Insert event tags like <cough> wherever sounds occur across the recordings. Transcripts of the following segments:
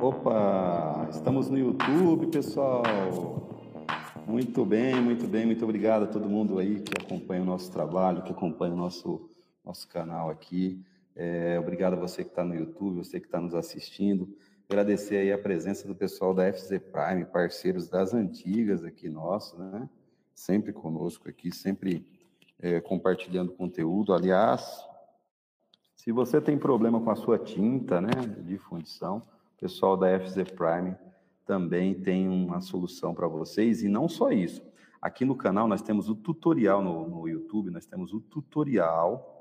Opa, estamos no YouTube, pessoal. Muito bem, muito bem, muito obrigado a todo mundo aí que acompanha o nosso trabalho, que acompanha o nosso, nosso canal aqui. É, obrigado a você que está no YouTube, você que está nos assistindo. Agradecer aí a presença do pessoal da FZ Prime, parceiros das antigas aqui nossos, né? Sempre conosco aqui, sempre é, compartilhando conteúdo. Aliás, se você tem problema com a sua tinta, né, de fundição, pessoal da FZ Prime também tem uma solução para vocês. E não só isso. Aqui no canal nós temos o tutorial no, no YouTube, nós temos o tutorial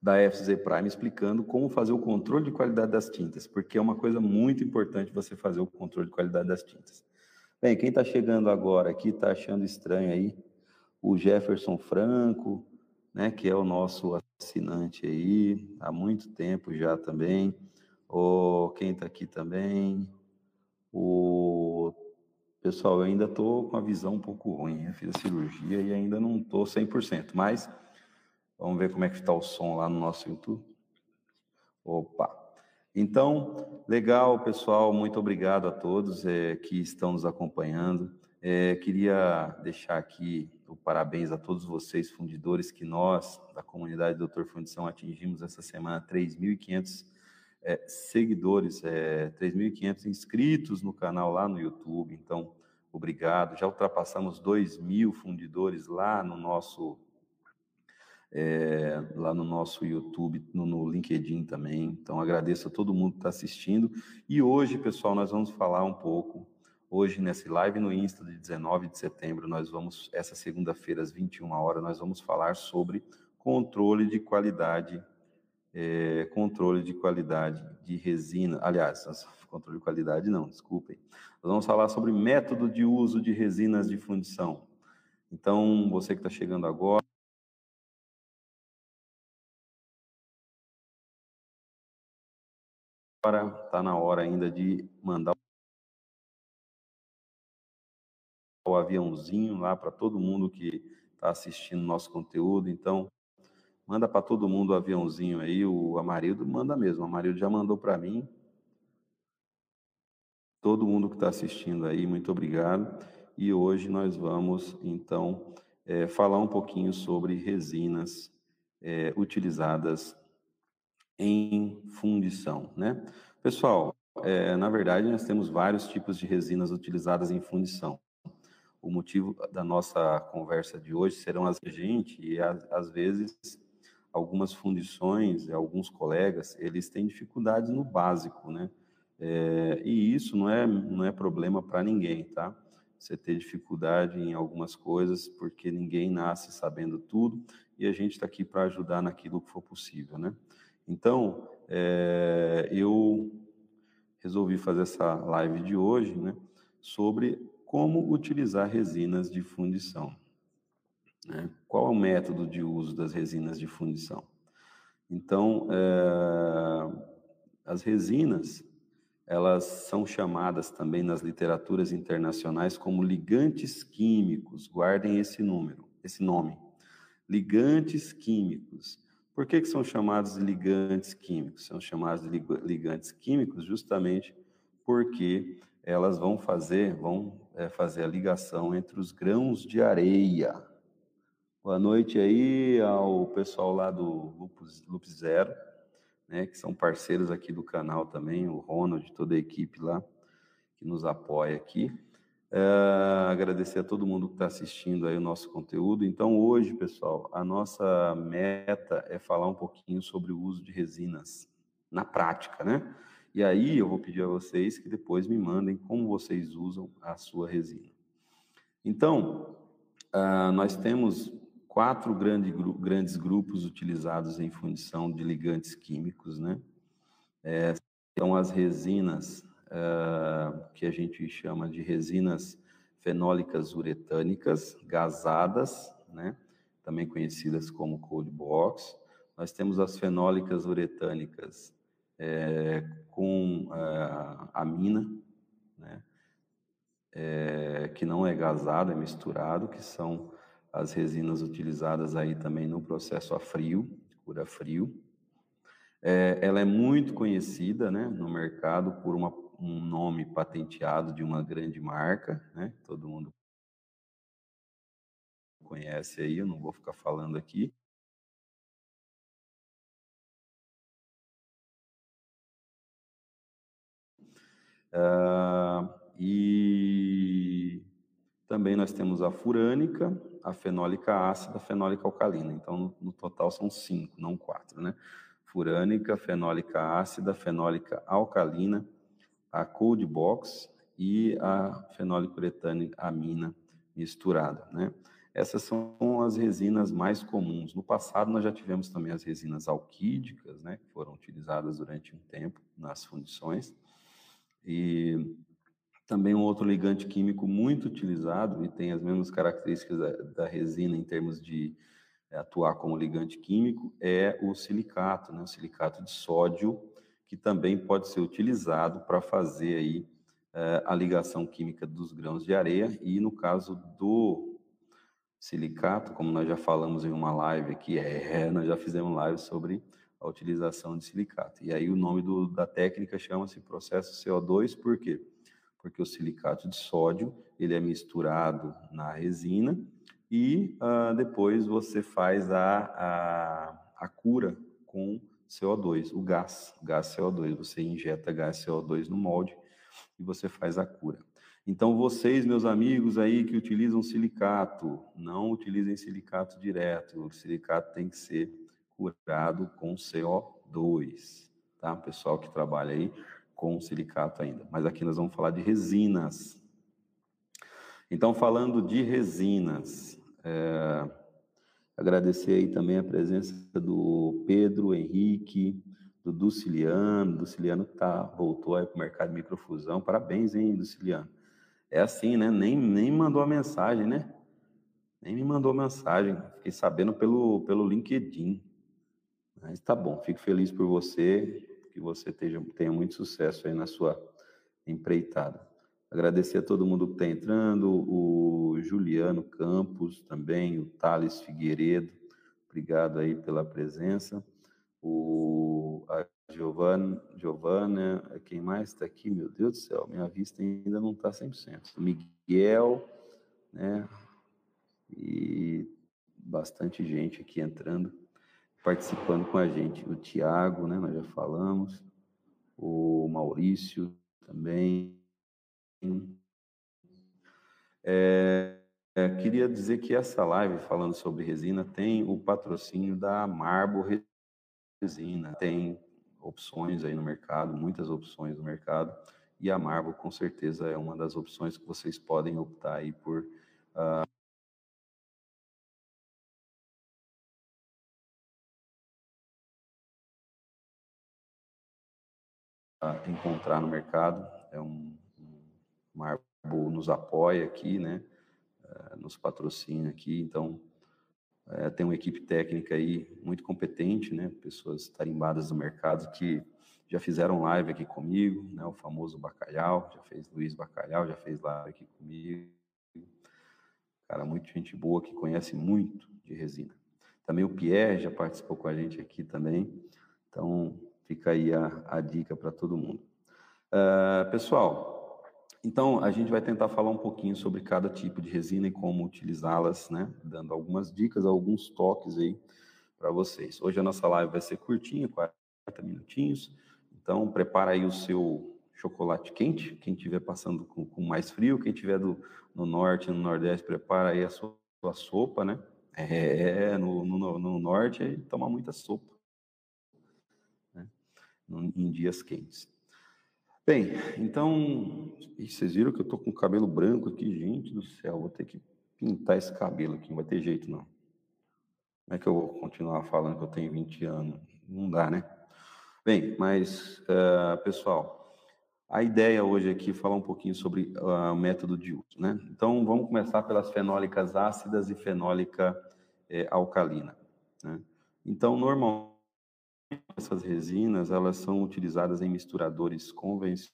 da FZ Prime explicando como fazer o controle de qualidade das tintas, porque é uma coisa muito importante você fazer o controle de qualidade das tintas. Bem, quem está chegando agora aqui está achando estranho aí o Jefferson Franco, né, que é o nosso assinante aí há muito tempo já também. Quem está aqui também? O pessoal, eu ainda estou com a visão um pouco ruim. Eu fiz a cirurgia e ainda não estou 100%, mas vamos ver como é que está o som lá no nosso YouTube. Opa! Então, legal, pessoal. Muito obrigado a todos é, que estão nos acompanhando. É, queria deixar aqui o parabéns a todos vocês, fundidores, que nós, da comunidade Doutor Fundição, atingimos essa semana 3.500 é, seguidores, é, 3.500 inscritos no canal lá no YouTube. Então, obrigado. Já ultrapassamos 2 mil fundidores lá no nosso é, lá no nosso YouTube, no, no, LinkedIn também. Então, agradeço a todo mundo que está assistindo. E hoje, pessoal, nós vamos falar um pouco. Hoje, nessa live no Insta de 19 de setembro, nós vamos, essa segunda-feira, às 21 horas, nós vamos falar sobre controle de qualidade é, controle de qualidade de resina. Aliás, controle de qualidade não, desculpem. Nós vamos falar sobre método de uso de resinas de fundição. Então, você que está chegando agora, está na hora ainda de mandar o aviãozinho lá para todo mundo que está assistindo nosso conteúdo. Então, Manda para todo mundo o aviãozinho aí, o Amarildo manda mesmo. O Amarildo já mandou para mim. Todo mundo que está assistindo aí, muito obrigado. E hoje nós vamos, então, é, falar um pouquinho sobre resinas é, utilizadas em fundição, né? Pessoal, é, na verdade, nós temos vários tipos de resinas utilizadas em fundição. O motivo da nossa conversa de hoje serão as gente e às vezes algumas fundições, alguns colegas, eles têm dificuldades no básico, né? É, e isso não é, não é problema para ninguém, tá? Você ter dificuldade em algumas coisas, porque ninguém nasce sabendo tudo, e a gente está aqui para ajudar naquilo que for possível, né? Então, é, eu resolvi fazer essa live de hoje, né? Sobre como utilizar resinas de fundição. Né? Qual é o método de uso das resinas de fundição? Então, é, as resinas, elas são chamadas também nas literaturas internacionais como ligantes químicos. Guardem esse número, esse nome. Ligantes químicos. Por que, que são chamados de ligantes químicos? São chamados de ligantes químicos justamente porque elas vão fazer, vão é, fazer a ligação entre os grãos de areia, Boa noite aí ao pessoal lá do Lupus, Lupus Zero, né, que são parceiros aqui do canal também, o Ronald, toda a equipe lá que nos apoia aqui. É, agradecer a todo mundo que está assistindo aí o nosso conteúdo. Então, hoje, pessoal, a nossa meta é falar um pouquinho sobre o uso de resinas na prática, né? E aí eu vou pedir a vocês que depois me mandem como vocês usam a sua resina. Então, uh, nós temos quatro grande, grandes grupos utilizados em fundição de ligantes químicos, né? É, são as resinas uh, que a gente chama de resinas fenólicas uretânicas gasadas, né? Também conhecidas como cold box. Nós temos as fenólicas uretânicas é, com uh, amina, né? É, que não é gasado, é misturado, que são as resinas utilizadas aí também no processo a frio, cura frio. É, ela é muito conhecida né, no mercado por uma um nome patenteado de uma grande marca, né? Todo mundo conhece aí, eu não vou ficar falando aqui. Uh, e também nós temos a furânica, a fenólica ácida, a fenólica alcalina. Então, no, total são cinco, não quatro, né? Furânica, fenólica ácida, fenólica alcalina, a cold box e a fenolipuretane amina misturada, né? Essas são as resinas mais comuns. No passado, nós já tivemos também as resinas alquídicas, né, que foram utilizadas durante um tempo nas fundições. E também um outro ligante químico muito utilizado e tem as mesmas características da, da resina em termos de é, atuar como ligante químico é o silicato, né, o silicato de sódio, que também pode ser utilizado para fazer aí é, a ligação química dos grãos de areia e no caso do Silicato, como nós já falamos em uma live aqui, é, <laughs> nós já fizemos live sobre a utilização de silicato. E aí o nome do, da técnica chama-se processo CO2, por quê? Porque o silicato de sódio, ele é misturado na resina e uh, depois você faz a, a, a cura com CO2, o gás, gás CO2. Você injeta gás CO2 no molde e você faz a cura. Então, vocês, meus amigos aí que utilizam silicato, não utilizem silicato direto. O silicato tem que ser curado com CO2, tá? Pessoal que trabalha aí com silicato ainda. Mas aqui nós vamos falar de resinas. Então, falando de resinas, é, agradecer aí também a presença do Pedro Henrique, do Duciliano, Duciliano tá, voltou aí para o mercado de microfusão. Parabéns, hein, Duciliano. É assim, né? Nem, nem mandou a mensagem, né? Nem me mandou mensagem. Fiquei sabendo pelo, pelo LinkedIn. Mas tá bom, fico feliz por você, que você tenha, tenha muito sucesso aí na sua empreitada. Agradecer a todo mundo que está entrando, o Juliano Campos também, o Thales Figueiredo, obrigado aí pela presença. O, a Giovana, Giovana, quem mais está aqui? Meu Deus do céu, minha vista ainda não está 100%. Miguel, né? E bastante gente aqui entrando, participando com a gente. O Tiago, né? Nós já falamos. O Maurício também. É, é, queria dizer que essa live falando sobre resina tem o patrocínio da Marbo Resina, tem opções aí no mercado, muitas opções no mercado, e a Marvel com certeza é uma das opções que vocês podem optar aí por uh, encontrar no mercado. É um, um Marvel nos apoia aqui, né? Uh, nos patrocina aqui, então é, tem uma equipe técnica aí muito competente, né? Pessoas tarimbadas do mercado que já fizeram live aqui comigo, né? O famoso Bacalhau, já fez Luiz Bacalhau, já fez live aqui comigo. Cara, muito gente boa que conhece muito de resina. Também o Pierre já participou com a gente aqui também. Então, fica aí a, a dica para todo mundo. Uh, pessoal, então, a gente vai tentar falar um pouquinho sobre cada tipo de resina e como utilizá-las, né? Dando algumas dicas, alguns toques aí para vocês. Hoje a nossa live vai ser curtinha, 40 minutinhos. Então, prepara aí o seu chocolate quente, quem estiver passando com, com, mais frio, quem estiver do, no norte, no nordeste, prepara aí a sua, sua sopa, né? É, no, no, no norte, toma muita sopa? Em dias quentes. Bem, então, vocês viram que eu tô com cabelo branco aqui, gente do céu, vou ter que pintar esse cabelo aqui, não vai ter jeito não. Como é que eu vou continuar falando que eu tenho 20 anos? Não dá, né? Bem, mas, uh, pessoal, a ideia hoje aqui é falar um pouquinho sobre uh, o método de uso, né? Então, vamos começar pelas fenólicas ácidas e fenólica eh, alcalina, né? Então, normalmente, essas resinas, elas são utilizadas em misturadores convencionais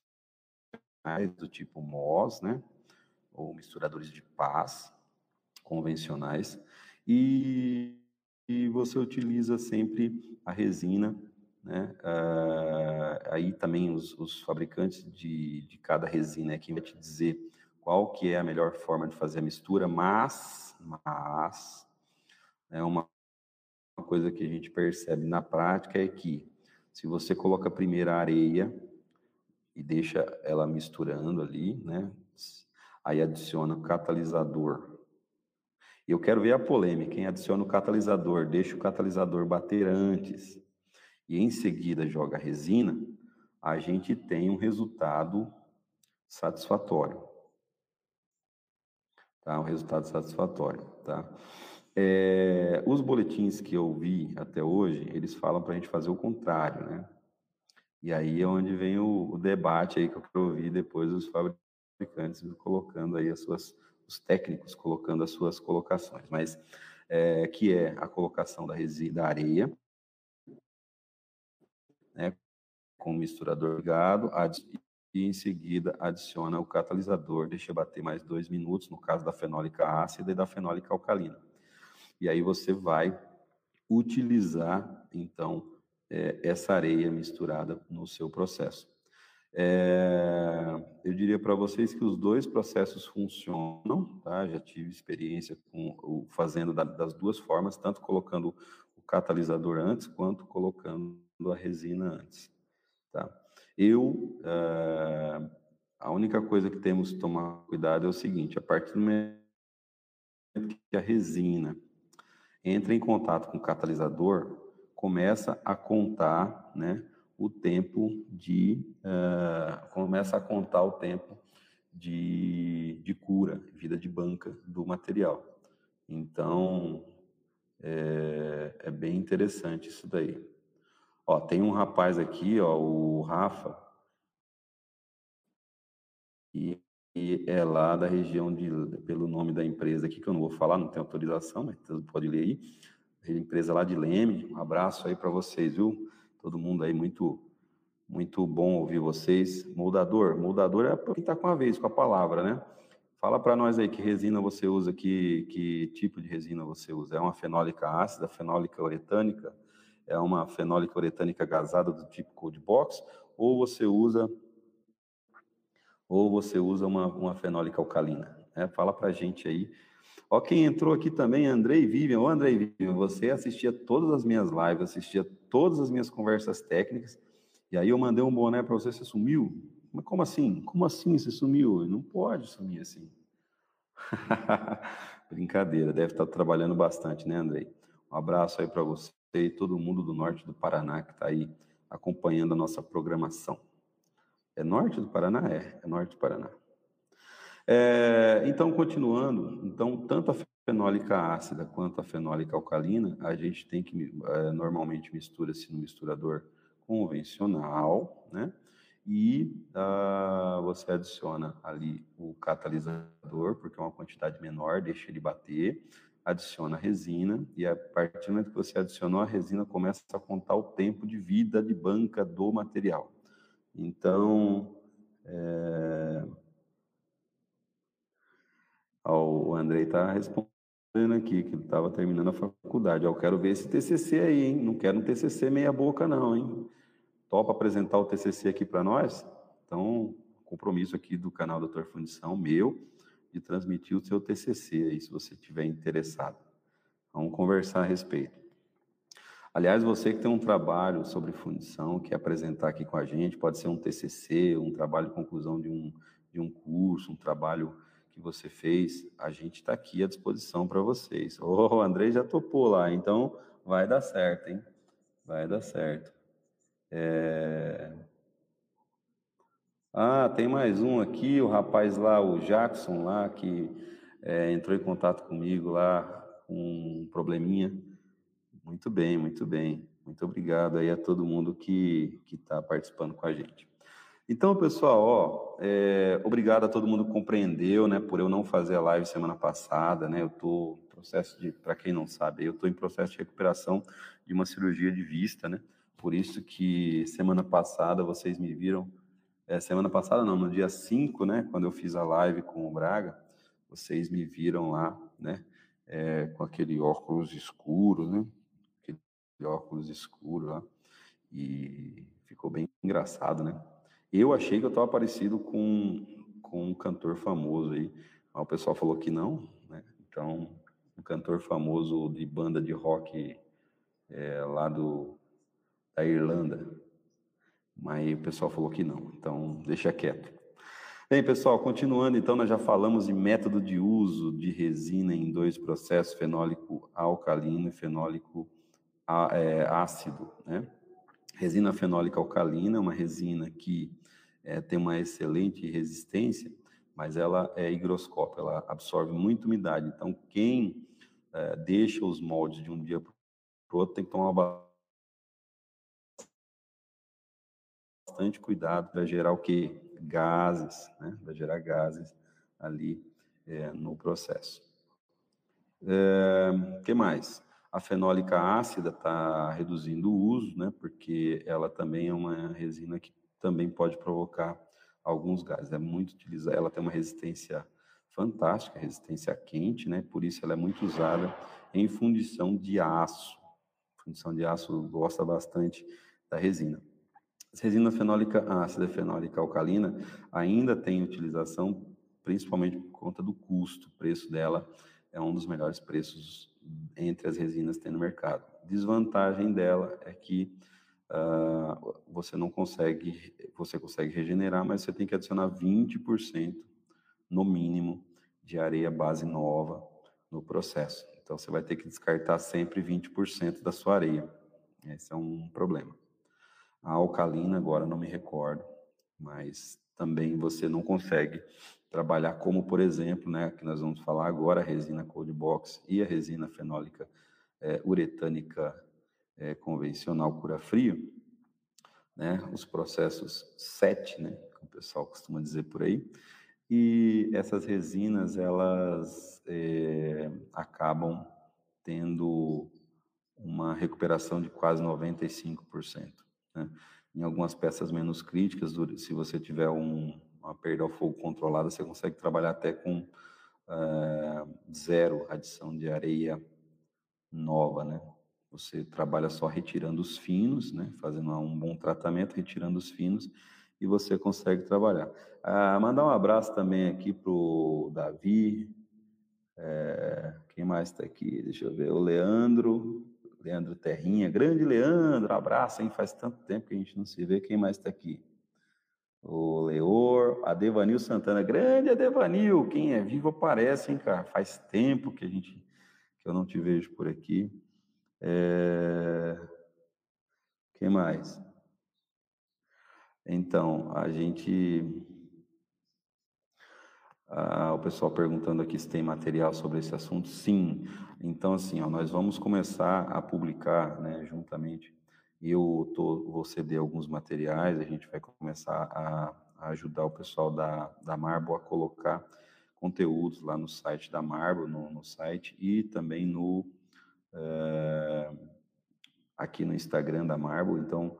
do tipo MOS, né? Ou misturadores de paz convencionais. E, e você utiliza sempre a resina né? Uh, aí também os, os fabricantes de, de, cada resina é quem vai te dizer qual que é a melhor forma de fazer a mistura, mas, mas é uma coisa que a gente percebe na prática é que se você coloca primeiro a areia e deixa ela misturando ali, né? Aí adiciona o catalisador. Eu quero ver a polêmica, quem adiciona o catalisador, deixa o catalisador bater antes e em seguida joga a resina, a gente tem um resultado satisfatório. Tá? Um resultado satisfatório, tá? É, os boletins que eu vi até hoje, eles falam para a gente fazer o contrário, né? E aí é onde vem o, o debate aí que eu quero ouvir depois os fabricantes colocando aí as suas, os técnicos colocando as suas colocações, mas é, que é a colocação da, resina, da areia, né, com o misturador ligado, e em seguida adiciona o catalisador, deixa bater mais dois minutos, no caso da fenólica ácida e da fenólica alcalina. E aí você vai utilizar, então, é, essa areia misturada no seu processo. É, eu diria para vocês que os dois processos funcionam, tá? Já tive experiência com o, fazendo da, das duas formas, tanto colocando o catalisador antes quanto colocando a resina antes. Tá? Eu, uh, a única coisa que temos que tomar cuidado é o seguinte: a partir do momento que a resina entra em contato com o catalisador, começa a contar, né, o tempo de, uh, começa a contar o tempo de, de cura, vida de banca do material. Então, é, é bem interessante isso daí. Ó, tem um rapaz aqui, ó, o Rafa, é lá da região de, pelo nome da empresa aqui, que eu não vou falar, não tem autorização, mas pode ler aí. Empresa lá de Leme, um abraço aí para vocês, viu? Todo mundo aí muito muito bom ouvir vocês. Moldador, moldador é para quem está com a vez, com a palavra, né? Fala para nós aí que resina você usa, que, que tipo de resina você usa. É uma fenólica ácida, fenólica uretânica, é uma fenólica uretânica gasada do tipo cold box, ou você usa ou você usa uma, uma fenólica alcalina. Né? Fala para a gente aí. Ó, quem entrou aqui também, Andrei Vivian. Ô, Andrei Vivian, você assistia todas as minhas lives, assistia todas as minhas conversas técnicas, e aí eu mandei um boné para você, você sumiu? Mas como assim? Como assim você sumiu? Não pode sumir assim. <laughs> Brincadeira, deve estar trabalhando bastante, né, Andrei? Um abraço aí para você e todo mundo do norte do Paraná que está aí acompanhando a nossa programação. É norte do Paraná? É, é norte do Paraná. É, então, continuando, então, tanto a fenólica ácida quanto a fenólica alcalina, a gente tem que, é, normalmente, mistura-se no misturador convencional, né? E ah, você adiciona ali o catalisador, porque é uma quantidade menor, deixa ele bater adiciona a resina e a partir do momento que você adicionou a resina, começa a contar o tempo de vida de banca do material. Então, é... o Andrei está respondendo aqui que ele estava terminando a faculdade. Eu quero ver esse TCC aí, hein? Não quero um TCC meia boca não, hein? Topa apresentar o TCC aqui para nós? Então, compromisso aqui do canal Doutor Fundição, meu, de transmitir o seu TCC aí, se você estiver interessado. Vamos conversar a respeito. Aliás, você que tem um trabalho sobre fundição, quer apresentar aqui com a gente, pode ser um TCC, um trabalho de conclusão de um, de um curso, um trabalho que você fez, a gente está aqui à disposição para vocês. Oh, o André já topou lá, então vai dar certo, hein? Vai dar certo. É... Ah, tem mais um aqui, o rapaz lá, o Jackson lá, que é, entrou em contato comigo lá com um probleminha. Muito bem, muito bem. Muito obrigado aí a todo mundo que está participando com a gente. Então, pessoal, ó, é, obrigado a todo mundo que compreendeu, né, por eu não fazer a live semana passada, né, eu estou processo de, para quem não sabe, eu estou em processo de recuperação de uma cirurgia de vista, né, por isso que semana passada vocês me viram é, semana passada, não, no dia 5, né, quando eu fiz a live com o Braga, vocês me viram lá, né, é, com aquele óculos escuro, né, aquele óculos escuro lá. e ficou bem engraçado, né? Eu achei que eu estava parecido com, com um cantor famoso aí, mas o pessoal falou que não, né? Então, um cantor famoso de banda de rock é, lá do, da Irlanda, mas o pessoal falou que não, então deixa quieto. Bem, pessoal, continuando, então, nós já falamos de método de uso de resina em dois processos, fenólico alcalino e fenólico ácido, né? Resina fenólica alcalina é uma resina que é, tem uma excelente resistência, mas ela é higroscópica, ela absorve muita umidade. Então, quem é, deixa os moldes de um dia para o outro tem que tomar bastante cuidado para gerar o quê? Gases, né? Vai gerar gases ali é, no processo. O é, que mais? A fenólica ácida está reduzindo o uso, né, porque ela também é uma resina que também pode provocar alguns gases. É muito utilizada, ela tem uma resistência fantástica, resistência quente, né, por isso ela é muito usada em fundição de aço. fundição de aço gosta bastante da resina. A resina fenólica ácida e fenólica alcalina ainda tem utilização, principalmente por conta do custo. O preço dela é um dos melhores preços entre as resinas tem no mercado. Desvantagem dela é que uh, você não consegue, você consegue regenerar, mas você tem que adicionar 20% no mínimo de areia base nova no processo. Então você vai ter que descartar sempre 20% da sua areia. Esse é um problema. A alcalina agora não me recordo, mas também você não consegue trabalhar como, por exemplo, né, que nós vamos falar agora, a resina cold box e a resina fenólica é, uretânica é, convencional cura-frio, né, os processos SET, né, que o pessoal costuma dizer por aí, e essas resinas, elas é, acabam tendo uma recuperação de quase 95%. Né? Em algumas peças menos críticas, se você tiver um, uma perda ao fogo controlada, você consegue trabalhar até com é, zero adição de areia nova, né? Você trabalha só retirando os finos, né? Fazendo um bom tratamento, retirando os finos, e você consegue trabalhar. Ah, mandar um abraço também aqui para o Davi. É, quem mais está aqui? Deixa eu ver. O Leandro. Leandro Terrinha. Grande Leandro, abraço, hein? Faz tanto tempo que a gente não se vê. Quem mais está aqui? O Leor, a Devanil Santana, grande Adevanil, quem é vivo aparece, hein, cara? Faz tempo que a gente que eu não te vejo por aqui. É... Quem mais? Então, a gente ah, o pessoal perguntando aqui se tem material sobre esse assunto. Sim. Então, assim, ó, nós vamos começar a publicar, né, juntamente eu tô, vou ceder alguns materiais, a gente vai começar a, a ajudar o pessoal da, da Marble a colocar conteúdos lá no site da Marble, no, no site, e também no é, aqui no Instagram da Marble. Então,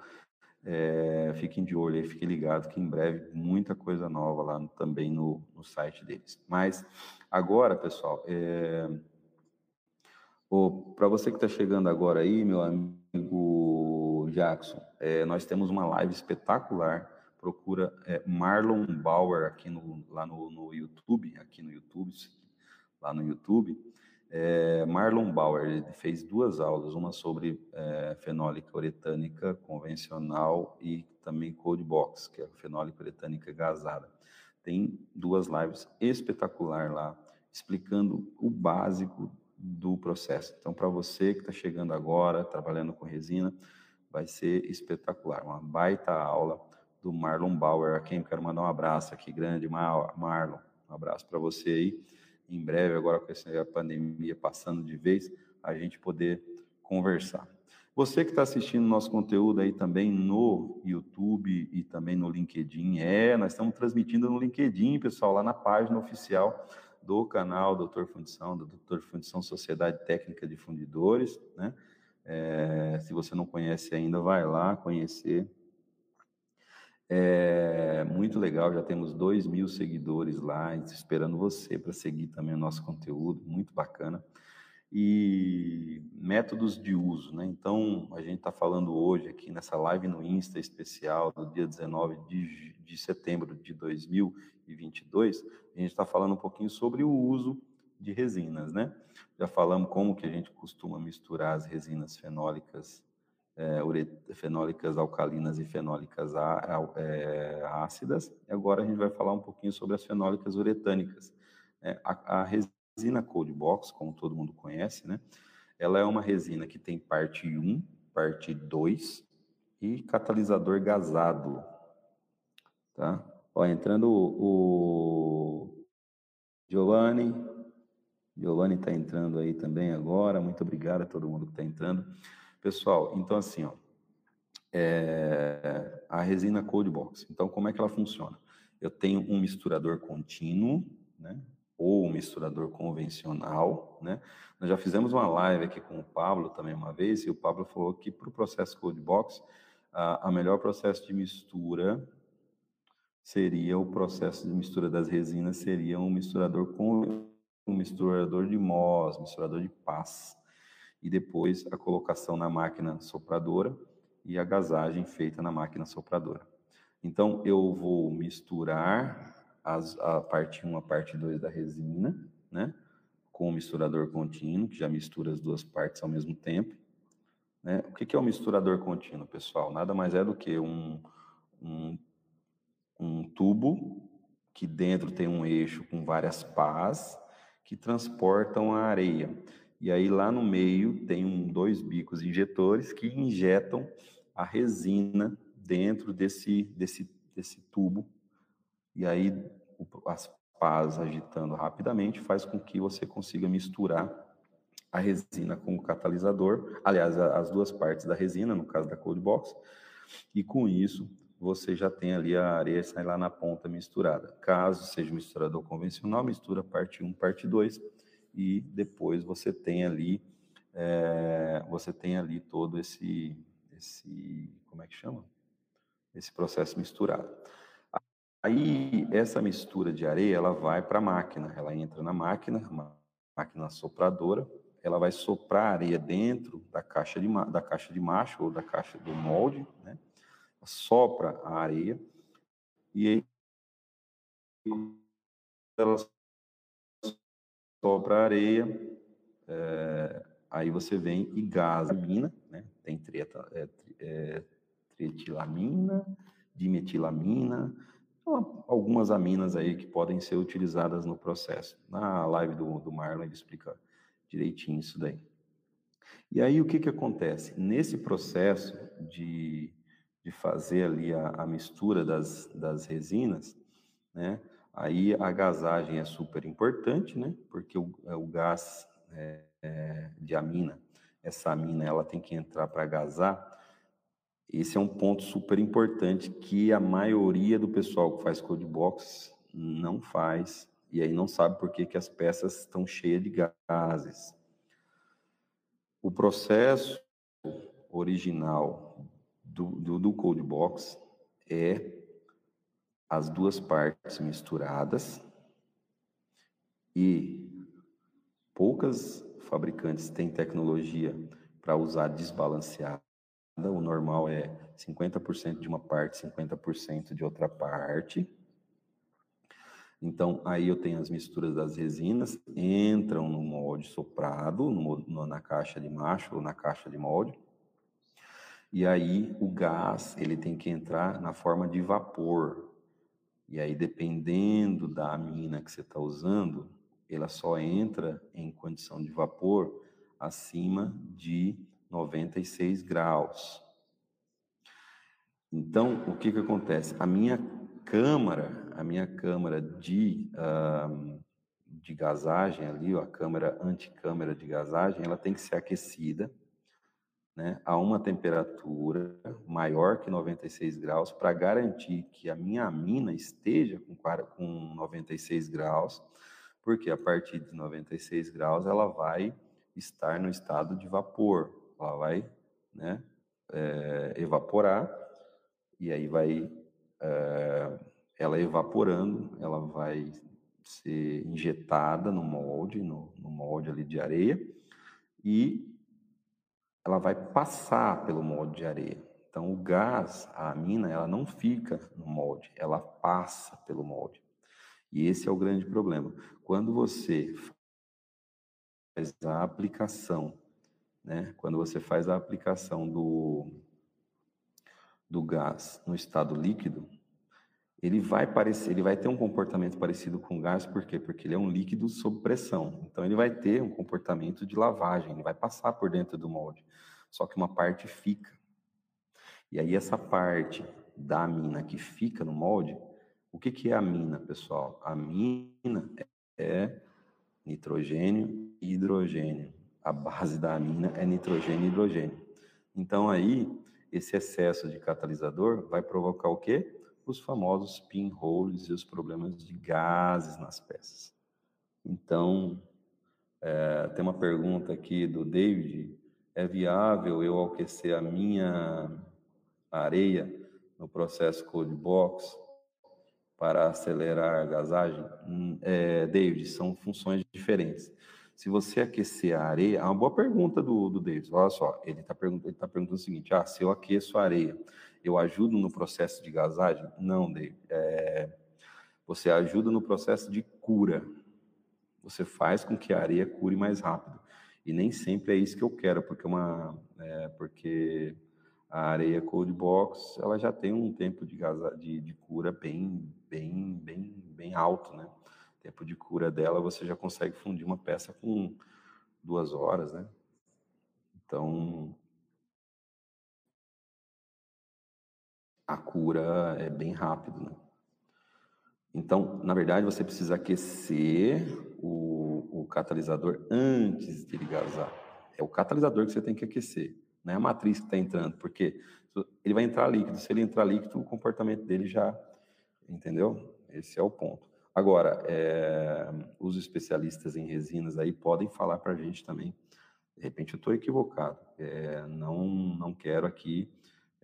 é, fiquem de olho aí, fiquem ligados que em breve muita coisa nova lá no, também no, no, site deles. Mas agora, pessoal, é, para você que está chegando agora aí, meu amigo Jackson, é, nós temos uma live espetacular. Procura é, Marlon Bauer aqui no, lá no, no, YouTube, aqui no YouTube, lá no YouTube. É, Marlon Bauer ele fez duas aulas, uma sobre é, fenólica uretânica convencional e também cold box, que é fenólica uretânica gasada. Tem duas lives espetacular lá, explicando o básico do processo. Então, para você que está chegando agora, trabalhando com resina, vai ser espetacular. Uma baita aula do Marlon Bauer, a quem eu quero mandar um abraço aqui, grande Marlon. Um abraço para você aí. Em breve, agora com essa pandemia passando de vez, a gente poder conversar. Você que está assistindo nosso conteúdo aí também no YouTube e também no LinkedIn, é, nós estamos transmitindo no LinkedIn, pessoal, lá na página oficial do canal Doutor Fundição, do Doutor Fundição Sociedade Técnica de Fundidores, né? É, se você não conhece ainda, vai lá conhecer. É muito legal, já temos dois mil seguidores lá, esperando você para seguir também o nosso conteúdo, muito bacana. e métodos de uso, né? Então, a gente está falando hoje aqui nessa live no Insta especial do dia 19 de, de setembro de 2022, a gente está falando um pouquinho sobre o uso de resinas, né? Já falamos como que a gente costuma misturar as resinas fenólicas, é, fenólicas alcalinas e fenólicas é, ácidas. E agora a gente vai falar um pouquinho sobre as fenólicas uretânicas. É, a, a resina Cold Box, como todo mundo conhece, né? Ela é uma resina que tem parte 1, parte 2 e catalisador gasado. Tá? Ó, entrando o, o Giovanni, Giovanni está entrando aí também agora. Muito obrigado a todo mundo que está entrando. Pessoal, então assim, ó, é, a resina Cold Box. Então, como é que ela funciona? Eu tenho um misturador contínuo, né? Ou um misturador convencional, né? Nós já fizemos uma live aqui com o Pablo também uma vez, e o Pablo falou que para o processo Cold Box, a, a melhor processo de mistura seria o processo de mistura das resinas, seria um misturador com um misturador de MOS, misturador de paz, e depois a colocação na máquina sopradora e a gasagem feita na máquina sopradora. Então, eu vou misturar as, a parte 1 a parte 2 da resina, né, com o misturador contínuo, que já mistura as duas partes ao mesmo tempo. Né? O que é o um misturador contínuo, pessoal? Nada mais é do que um, um, um tubo que dentro tem um eixo com várias pás, que transportam a areia. E aí lá no meio tem um, dois bicos injetores que injetam a resina dentro desse, desse, desse tubo. E aí as pás agitando rapidamente faz com que você consiga misturar a resina com o catalisador, aliás, as duas partes da resina, no caso da cold box, e com isso você já tem ali a areia sai lá na ponta misturada. Caso seja misturador convencional, mistura parte 1, parte 2 e depois você tem ali é, você tem ali todo esse esse como é que chama esse processo misturado. Aí essa mistura de areia ela vai para a máquina, ela entra na máquina, máquina sopradora, ela vai soprar areia dentro da caixa de da caixa de macho ou da caixa do molde, né? Sopra a areia e ela sopra a areia, é, aí você vem e gasa mina, né? Tem treta, é, é, tretilamina, dimetilamina, então, algumas aminas aí que podem ser utilizadas no processo. Na live do, do Marlon ele explica direitinho isso daí. E aí o que que acontece? Nesse processo de de fazer ali a, a mistura das, das resinas, né? Aí a gasagem é super importante, né? Porque o, é, o gás é, é, de amina, essa amina, ela tem que entrar para gasar. Esse é um ponto super importante que a maioria do pessoal que faz code box não faz e aí não sabe por que, que as peças estão cheias de gases. O processo original do, do, do Code Box é as duas partes misturadas e poucas fabricantes têm tecnologia para usar desbalanceada. O normal é 50% de uma parte, 50% de outra parte. Então, aí eu tenho as misturas das resinas, entram no molde soprado, no, na caixa de macho ou na caixa de molde. E aí o gás, ele tem que entrar na forma de vapor. E aí, dependendo da amina que você está usando, ela só entra em condição de vapor acima de 96 graus. Então, o que, que acontece? A minha câmara, a minha câmara de, uh, de gasagem ali, a câmara anticâmara de gasagem, ela tem que ser aquecida né, a uma temperatura maior que 96 graus para garantir que a minha amina esteja com, com 96 graus, porque a partir de 96 graus ela vai estar no estado de vapor, ela vai né, é, evaporar e aí vai é, ela evaporando, ela vai ser injetada no molde, no, no molde ali de areia, e ela vai passar pelo molde de areia. Então, o gás, a amina, ela não fica no molde, ela passa pelo molde. E esse é o grande problema. Quando você faz a aplicação, né? Quando você faz a aplicação do, do gás no estado líquido, ele vai parecer, ele vai ter um comportamento parecido com gás, por quê? Porque ele é um líquido sob pressão. Então ele vai ter um comportamento de lavagem, ele vai passar por dentro do molde. Só que uma parte fica. E aí essa parte da amina que fica no molde, o que, que é a mina, pessoal? A mina é nitrogênio e hidrogênio. A base da amina é nitrogênio e hidrogênio. Então aí, esse excesso de catalisador vai provocar o quê? Os famosos pinholes e os problemas de gases nas peças. Então, é, tem uma pergunta aqui do David: é viável eu aquecer a minha areia no processo cold box para acelerar a gasagem, hum, é, David, são funções diferentes. Se você aquecer a areia, é uma boa pergunta do, do David. Olha só, ele está perguntando, tá perguntando o seguinte: ah, se eu aqueço a areia, eu ajudo no processo de gasagem? Não, David. É, você ajuda no processo de cura. Você faz com que a areia cure mais rápido. E nem sempre é isso que eu quero, porque uma, é, porque a areia cold box ela já tem um tempo de, gasa, de, de cura bem, bem, bem, bem alto, né? Tempo de cura dela você já consegue fundir uma peça com duas horas, né? Então a cura é bem rápido, né? Então, na verdade, você precisa aquecer o, o catalisador antes de ele gasar. É o catalisador que você tem que aquecer não é a matriz que está entrando, porque ele vai entrar líquido. Se ele entrar líquido, o comportamento dele já, entendeu? Esse é o ponto. Agora, é, os especialistas em resinas aí podem falar para a gente também. De repente eu estou equivocado. É, não, não quero aqui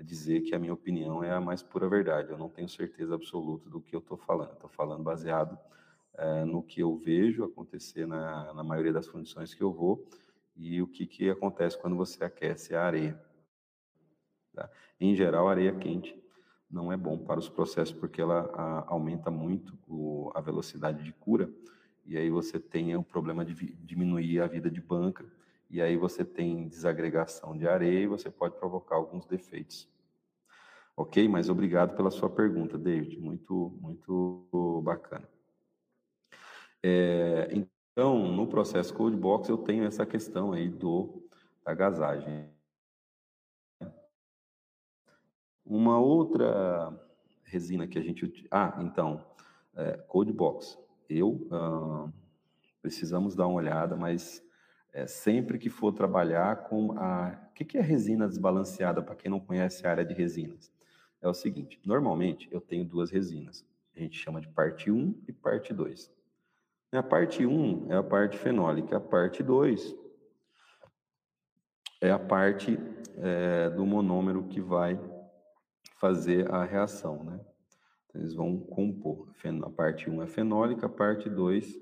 dizer que a minha opinião é a mais pura verdade. Eu não tenho certeza absoluta do que eu estou falando. Estou falando baseado é, no que eu vejo acontecer na, na maioria das fundições que eu vou e o que, que acontece quando você aquece a areia. Tá? Em geral, areia quente não é bom para os processos porque ela a, aumenta muito o, a velocidade de cura e aí você tem o problema de diminuir a vida de banca e aí você tem desagregação de areia e você pode provocar alguns defeitos. Ok? Mas obrigado pela sua pergunta, David. Muito, muito bacana. É, então, no processo Code Box, eu tenho essa questão aí do, da gasagem. Uma outra resina que a gente... Ah, então, é, Box. Eu, ah, precisamos dar uma olhada, mas é, sempre que for trabalhar com a... O que, que é resina desbalanceada, para quem não conhece a área de resinas? É o seguinte, normalmente eu tenho duas resinas. A gente chama de parte 1 e parte 2. A parte 1 é a parte fenólica, a parte 2 é a parte é, do monômero que vai fazer a reação, né? Então, eles vão compor. A parte 1 é fenólica, a parte 2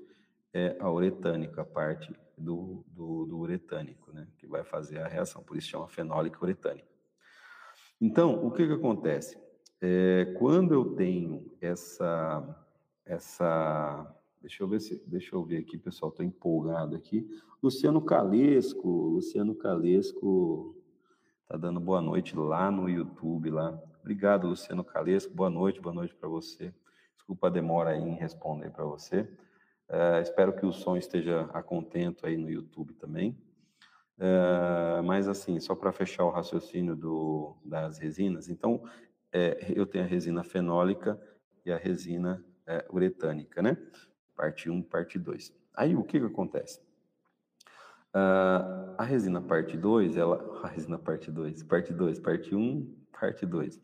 é a uretânica, a parte do, do, do uretânico, né? Que vai fazer a reação, por isso chama fenólica uretânica. Então, o que que acontece? É, quando eu tenho essa, essa Deixa eu ver se, deixa eu ver aqui, pessoal, estou empolgado aqui. Luciano Calesco, Luciano Calesco tá dando boa noite lá no YouTube lá. Obrigado, Luciano Calesco. Boa noite, boa noite para você. Desculpa a demora em responder para você. É, espero que o som esteja a contento aí no YouTube também. É, mas assim, só para fechar o raciocínio do, das resinas, então é, eu tenho a resina fenólica e a resina é, uretânica, né? parte 1, parte 2. Aí o que, que acontece? Uh, a resina parte 2, ela. A resina parte 2, parte 2, parte 1, parte 2.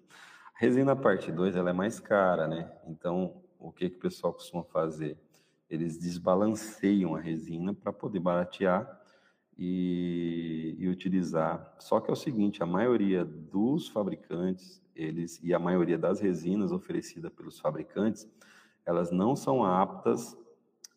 A resina parte 2 ela é mais cara, né? Então, o que, que o pessoal costuma fazer? Eles desbalanceiam a resina para poder baratear e, e, utilizar. Só que é o seguinte, a maioria dos fabricantes, eles e a maioria das resinas oferecidas pelos fabricantes, elas não são aptas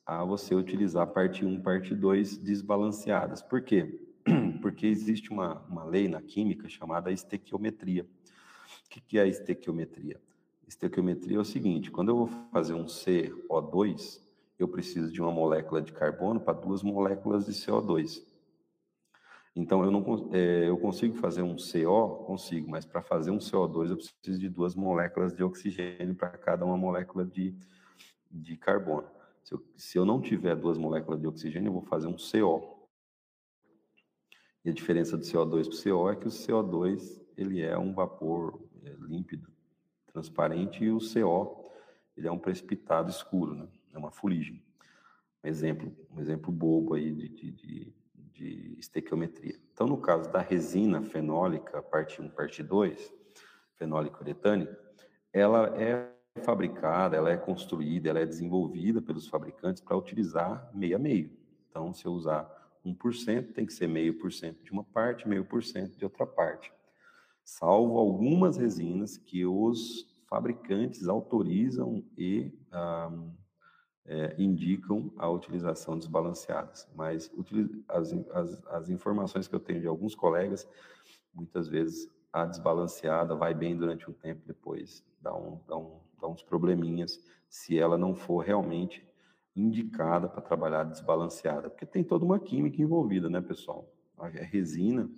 a você utilizar parte 1, parte 2 desbalanceadas. Por quê? <clears throat> Porque existe uma, uma lei na química chamada estequiometria. O que é a estequiometria? Estequiometria é o seguinte: quando eu vou fazer um CO2, eu preciso de uma molécula de carbono para duas moléculas de CO2. Então, eu, não, é, eu consigo fazer um CO? Consigo, mas para fazer um CO2 eu preciso de duas moléculas de oxigênio para cada uma molécula de, de carbono. Se eu, se eu não tiver duas moléculas de oxigênio, eu vou fazer um CO. E a diferença do CO2 para o CO é que o CO2 ele é um vapor é, límpido, transparente, e o CO ele é um precipitado escuro, né? É uma fuligem. Um exemplo, um exemplo bobo aí de, de, de de estequiometria. Então, no caso da resina fenólica, parte 1, parte 2, fenólica uretânica, ela é fabricada, ela é construída, ela é desenvolvida pelos fabricantes para utilizar meio a meio. Então, se eu usar 1%, tem que ser meio por cento de uma parte, meio por cento de outra parte. Salvo algumas resinas que os fabricantes autorizam e um, é, indicam a utilização desbalanceadas, mas as, as, as, informações que eu tenho de alguns colegas, muitas vezes a desbalanceada vai bem durante um tempo, depois dá, um, dá, um, dá uns probleminhas se ela não for realmente indicada para trabalhar desbalanceada, porque tem toda uma química envolvida, né, pessoal? A resina,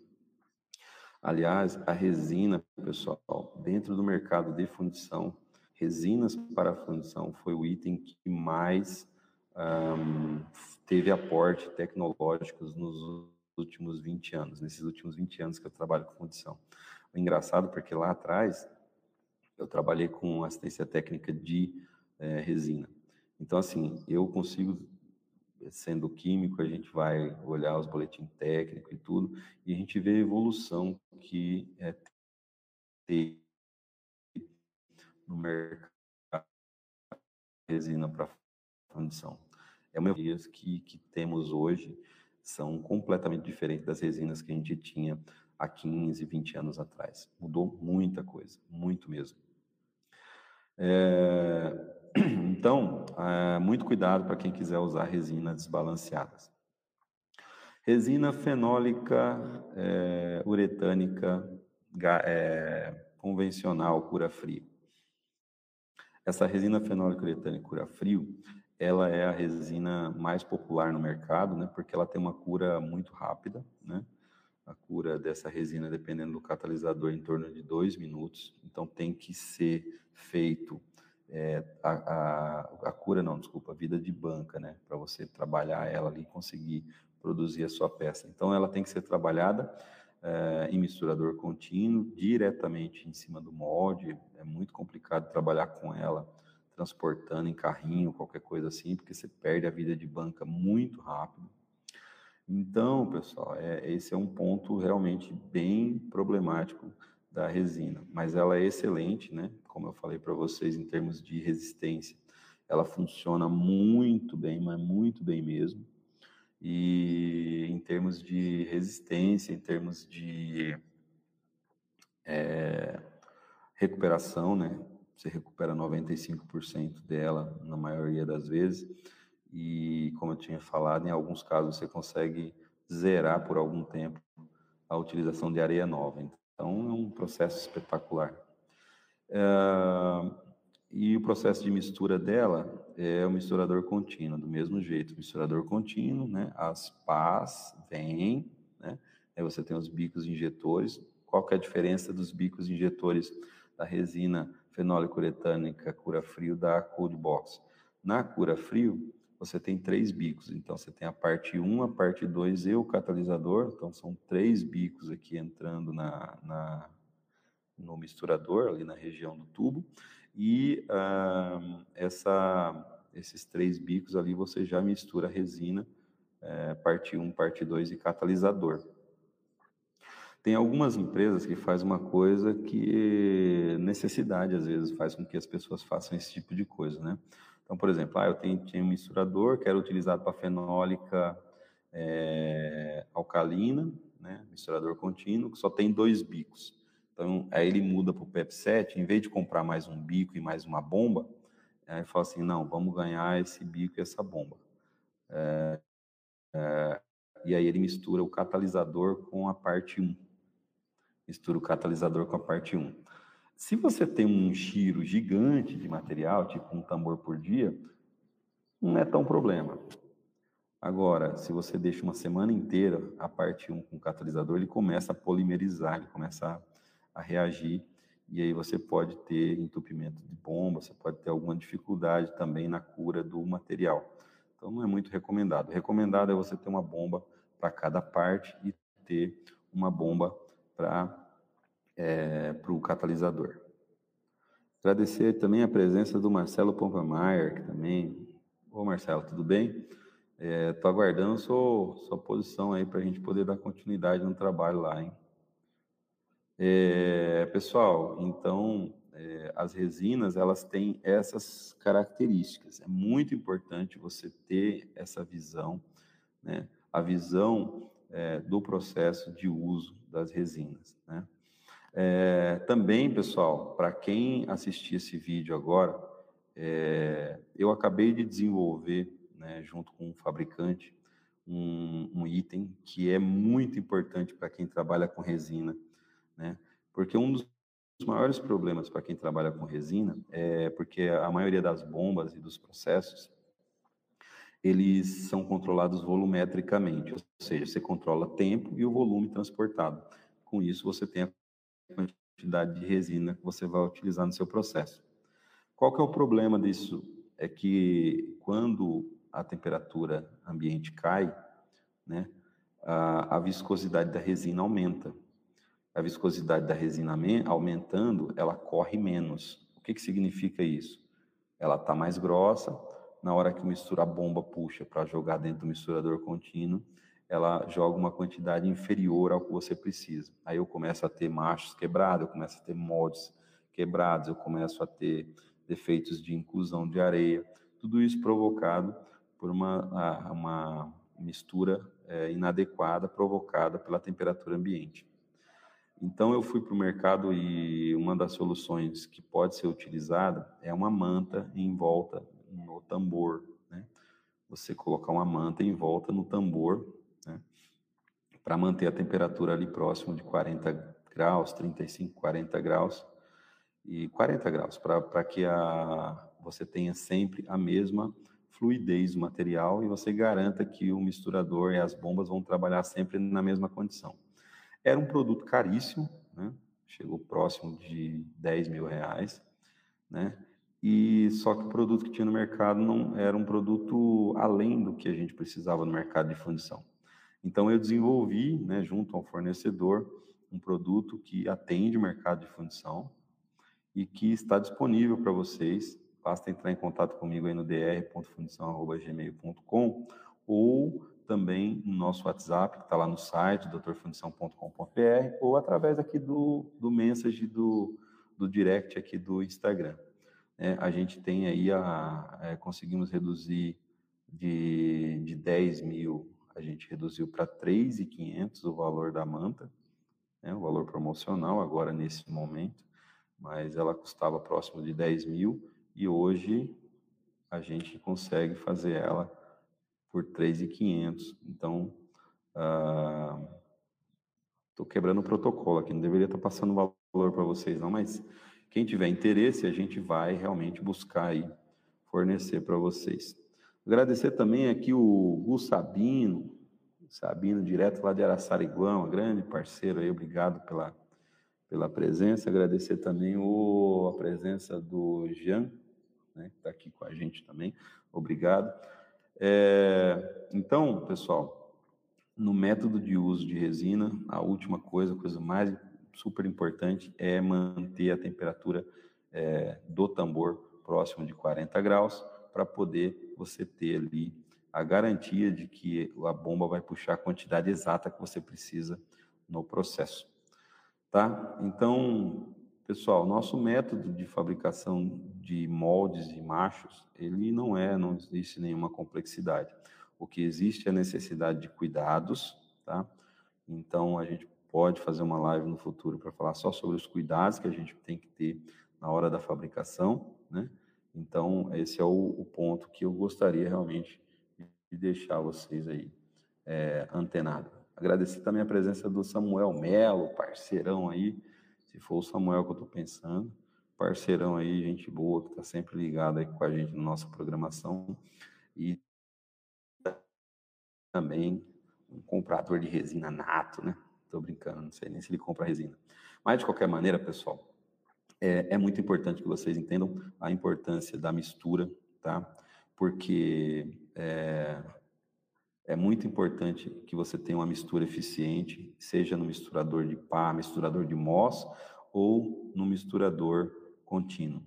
aliás, a resina, pessoal, dentro do mercado de fundição, Resinas para fundição foi o item que mais um, teve aporte tecnológicos nos últimos 20 anos, nesses últimos 20 anos que eu trabalho com fundição. O engraçado porque lá atrás eu trabalhei com assistência técnica de é, resina. Então, assim, eu consigo, sendo químico, a gente vai olhar os boletins técnicos e tudo, e a gente vê a evolução que é, teve no mercado resina para fundição. É uma das que, que temos hoje são completamente diferentes das resinas que a gente tinha há 15, 20 anos atrás. Mudou muita coisa, muito mesmo. É, <clears throat> então, é, muito cuidado para quem quiser usar resina desbalanceadas. Resina fenólica é, uretânica é, convencional, cura frio. Essa resina fenólica uretânica cura frio, ela é a resina mais popular no mercado, né? Porque ela tem uma cura muito rápida, né? A cura dessa resina, dependendo do catalisador, em torno de dois minutos. Então, tem que ser feito é, a, a, a, cura, não, desculpa, a vida de banca, né? Para você trabalhar ela ali e conseguir produzir a sua peça. Então, ela tem que ser trabalhada é, em misturador contínuo, diretamente em cima do molde. É muito complicado trabalhar com ela transportando em carrinho, qualquer coisa assim, porque você perde a vida de banca muito rápido. Então, pessoal, é, esse é um ponto realmente bem problemático da resina, mas ela é excelente, né? Como eu falei para vocês, em termos de resistência, ela funciona muito bem, mas muito bem mesmo e em termos de resistência, em termos de é, recuperação, né? Você recupera 95% dela na maioria das vezes e, como eu tinha falado, em alguns casos você consegue zerar por algum tempo a utilização de areia nova. Então, é um processo espetacular. É, e o processo de mistura dela é o misturador contínuo, do mesmo jeito, misturador contínuo, né? As pás vêm, né? Aí você tem os bicos injetores. Qual é a diferença dos bicos injetores da resina fenólico uretânica cura frio da Cold Box? Na cura frio, você tem três bicos. Então, você tem a parte 1, a parte 2 e o catalisador. Então, são três bicos aqui entrando na, na no misturador, ali na região do tubo e uh, essa, esses três bicos ali você já mistura resina, é, parte 1, parte 2 e catalisador. Tem algumas empresas que fazem uma coisa que necessidade às vezes faz com que as pessoas façam esse tipo de coisa, né? Então, por exemplo, ah, eu tenho, tenho um misturador, quero utilizar para fenólica é, alcalina, né? misturador contínuo, que só tem dois bicos. Então, aí ele muda para o PEP7, em vez de comprar mais um bico e mais uma bomba, aí fala assim, não, vamos ganhar esse bico e essa bomba. É, é, e aí ele mistura o catalisador com a parte 1. Mistura o catalisador com a parte 1. Se você tem um giro gigante de material, tipo um tambor por dia, não é tão problema. Agora, se você deixa uma semana inteira a parte 1 com o catalisador, ele começa a polimerizar, ele começa a, a reagir, e aí você pode ter entupimento de bomba, você pode ter alguma dificuldade também na cura do material. Então, não é muito recomendado. Recomendado é você ter uma bomba para cada parte e ter uma bomba para é, o catalisador. Agradecer também a presença do Marcelo Pompamaier, que também. Ô Marcelo, tudo bem? Estou é, aguardando sua, sua posição aí para a gente poder dar continuidade no trabalho lá, hein? É, pessoal, então é, as resinas elas têm essas características. É muito importante você ter essa visão, né? A visão é, do processo de uso das resinas, né? Também, pessoal, para quem assistir esse vídeo agora, eu acabei de desenvolver, né, junto com um fabricante, um, um item que é muito importante para quem trabalha com resina, né? Porque um dos maiores problemas para quem trabalha com resina é porque a maioria das bombas e dos processos eles são controlados volumetricamente, ou seja, você controla tempo e o volume transportado. Com isso, você tem a quantidade de resina que você vai utilizar no seu processo. Qual que é o problema disso? É que quando a temperatura ambiente cai, né, a, a viscosidade da resina aumenta. A viscosidade da resina aumentando, ela corre menos. O que, que significa isso? Ela está mais grossa, na hora que mistura a bomba puxa para jogar dentro do misturador contínuo, ela joga uma quantidade inferior ao que você precisa. Aí eu começo a ter machos quebrados, eu começo a ter moldes quebrados, eu começo a ter defeitos de inclusão de areia, tudo isso provocado por uma, uma mistura é, inadequada provocada pela temperatura ambiente. Então eu fui para o mercado e uma das soluções que pode ser utilizada é uma manta em volta no tambor, né? Você colocar uma manta em volta no tambor para manter a temperatura ali próximo de 40 graus, 35, 40 graus e 40 graus, para que a, você tenha sempre a mesma fluidez do material e você garanta que o misturador e as bombas vão trabalhar sempre na mesma condição. Era um produto caríssimo, né? chegou próximo de 10 mil reais, né? E só que o produto que tinha no mercado não era um produto além do que a gente precisava no mercado de fundição. Então, eu desenvolvi, né, junto ao fornecedor, um produto que atende o mercado de fundição e que está disponível para vocês. Basta entrar em contato comigo aí no dr.fundição.gmail.com ou também no nosso WhatsApp, que está lá no site, doutorfundição.com.br, ou através aqui do, do message do, do direct aqui do Instagram. É, a gente tem aí, a, é, conseguimos reduzir de, de 10 mil a gente reduziu para 3.500 o valor da manta, né, o valor promocional agora nesse momento, mas ela custava próximo de 10 mil e hoje a gente consegue fazer ela por 3.500. Então, estou uh, quebrando o protocolo aqui, não deveria estar tá passando valor para vocês não, mas quem tiver interesse, a gente vai realmente buscar aí fornecer para vocês. Agradecer também aqui o Gu Sabino, Sabino, direto lá de Araçariguama, grande parceiro aí, obrigado pela, pela presença. Agradecer também o, a presença do Jean, né, que está aqui com a gente também, obrigado. É, então, pessoal, no método de uso de resina, a última coisa, a coisa mais super importante é manter a temperatura é, do tambor próximo de 40 graus para poder você ter ali a garantia de que a bomba vai puxar a quantidade exata que você precisa no processo. Tá? Então, pessoal, nosso método de fabricação de moldes e machos, ele não é, não existe nenhuma complexidade. O que existe é a necessidade de cuidados, tá? Então, a gente pode fazer uma live no futuro para falar só sobre os cuidados que a gente tem que ter na hora da fabricação, né? Então, esse é o, o ponto que eu gostaria realmente de deixar vocês aí é. Agradecer também a presença do Samuel Melo, parceirão aí, se for o Samuel que eu estou pensando, parceirão aí, gente boa, que está sempre ligado aí com a gente na nossa programação. E também um comprador de resina nato, né? Estou brincando, não sei nem se ele compra resina. Mas, de qualquer maneira, pessoal, é, é, muito importante que vocês entendam a importância da mistura, tá? Porque é, é muito importante que você tenha uma mistura eficiente, seja no misturador de pá, misturador de MOS ou no misturador contínuo.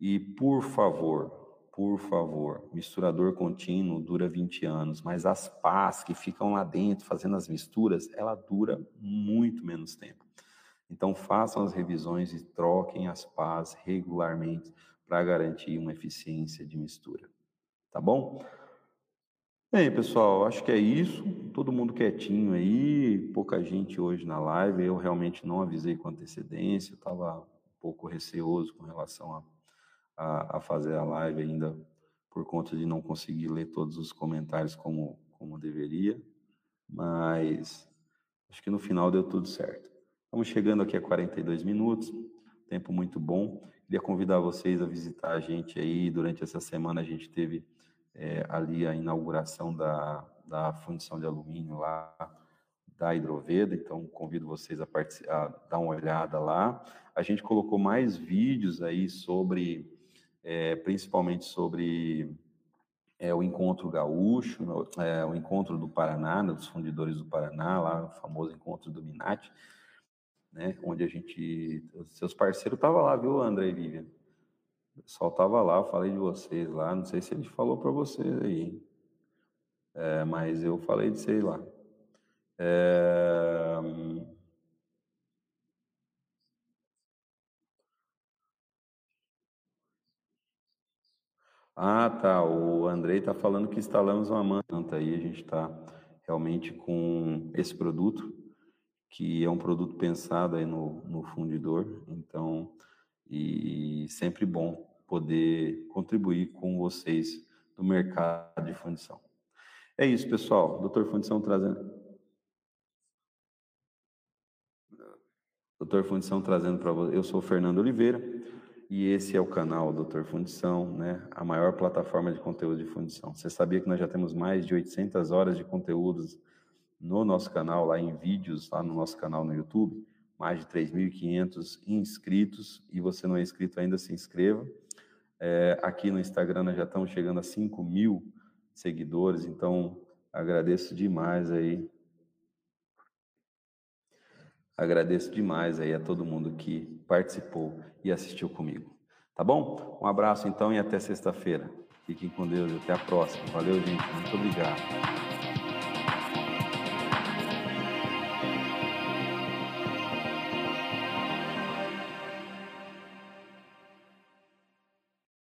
E, por favor, por favor, misturador contínuo dura 20 anos, mas as pás que ficam lá dentro fazendo as misturas, ela dura muito menos tempo. Então façam as revisões e troquem as pás regularmente para garantir uma eficiência de mistura. Tá bom? Bem, pessoal, acho que é isso. Todo mundo quietinho aí, pouca gente hoje na live. Eu realmente não avisei com antecedência, estava um pouco receoso com relação a a, a fazer a live ainda por conta de não conseguir ler todos os comentários como, como deveria, mas acho que no final deu tudo certo. Estamos chegando aqui a 42 minutos, tempo muito bom. Queria convidar vocês a visitar a gente aí. Durante essa semana a gente teve é, ali a inauguração da, da fundição de alumínio lá da Hidroveda, então convido vocês a, a dar uma olhada lá. A gente colocou mais vídeos aí sobre é, principalmente sobre é, o encontro gaúcho, é, o encontro do Paraná, né, dos fundidores do Paraná, lá o famoso encontro do Minati, né, onde a gente, seus parceiros estavam lá, viu, André e Vivian? O pessoal estava lá, falei de vocês lá, não sei se ele falou para vocês aí, é, mas eu falei de vocês lá. É, Ah, tá. O Andrei está falando que instalamos uma manta aí. A gente está realmente com esse produto, que é um produto pensado aí no, no fundidor. Então, e sempre bom poder contribuir com vocês do mercado de fundição. É isso, pessoal. Doutor Fundição trazendo. Doutor Fundição trazendo para você. Eu sou o Fernando Oliveira e esse é o canal Doutor Fundição, né? A maior plataforma de conteúdo de fundição. Você sabia que nós já temos mais de 800 horas de conteúdos no nosso canal, lá em vídeos, lá no nosso canal no YouTube? Mais de 3.500 inscritos. E você não é inscrito ainda, se inscreva. É, aqui no Instagram nós já estamos chegando a 5 mil seguidores, então agradeço demais aí. Agradeço demais aí a todo mundo que participou e assistiu comigo. Tá bom? Um abraço então e até sexta-feira. Fiquem com Deus e até a próxima. Valeu, gente. Muito obrigado.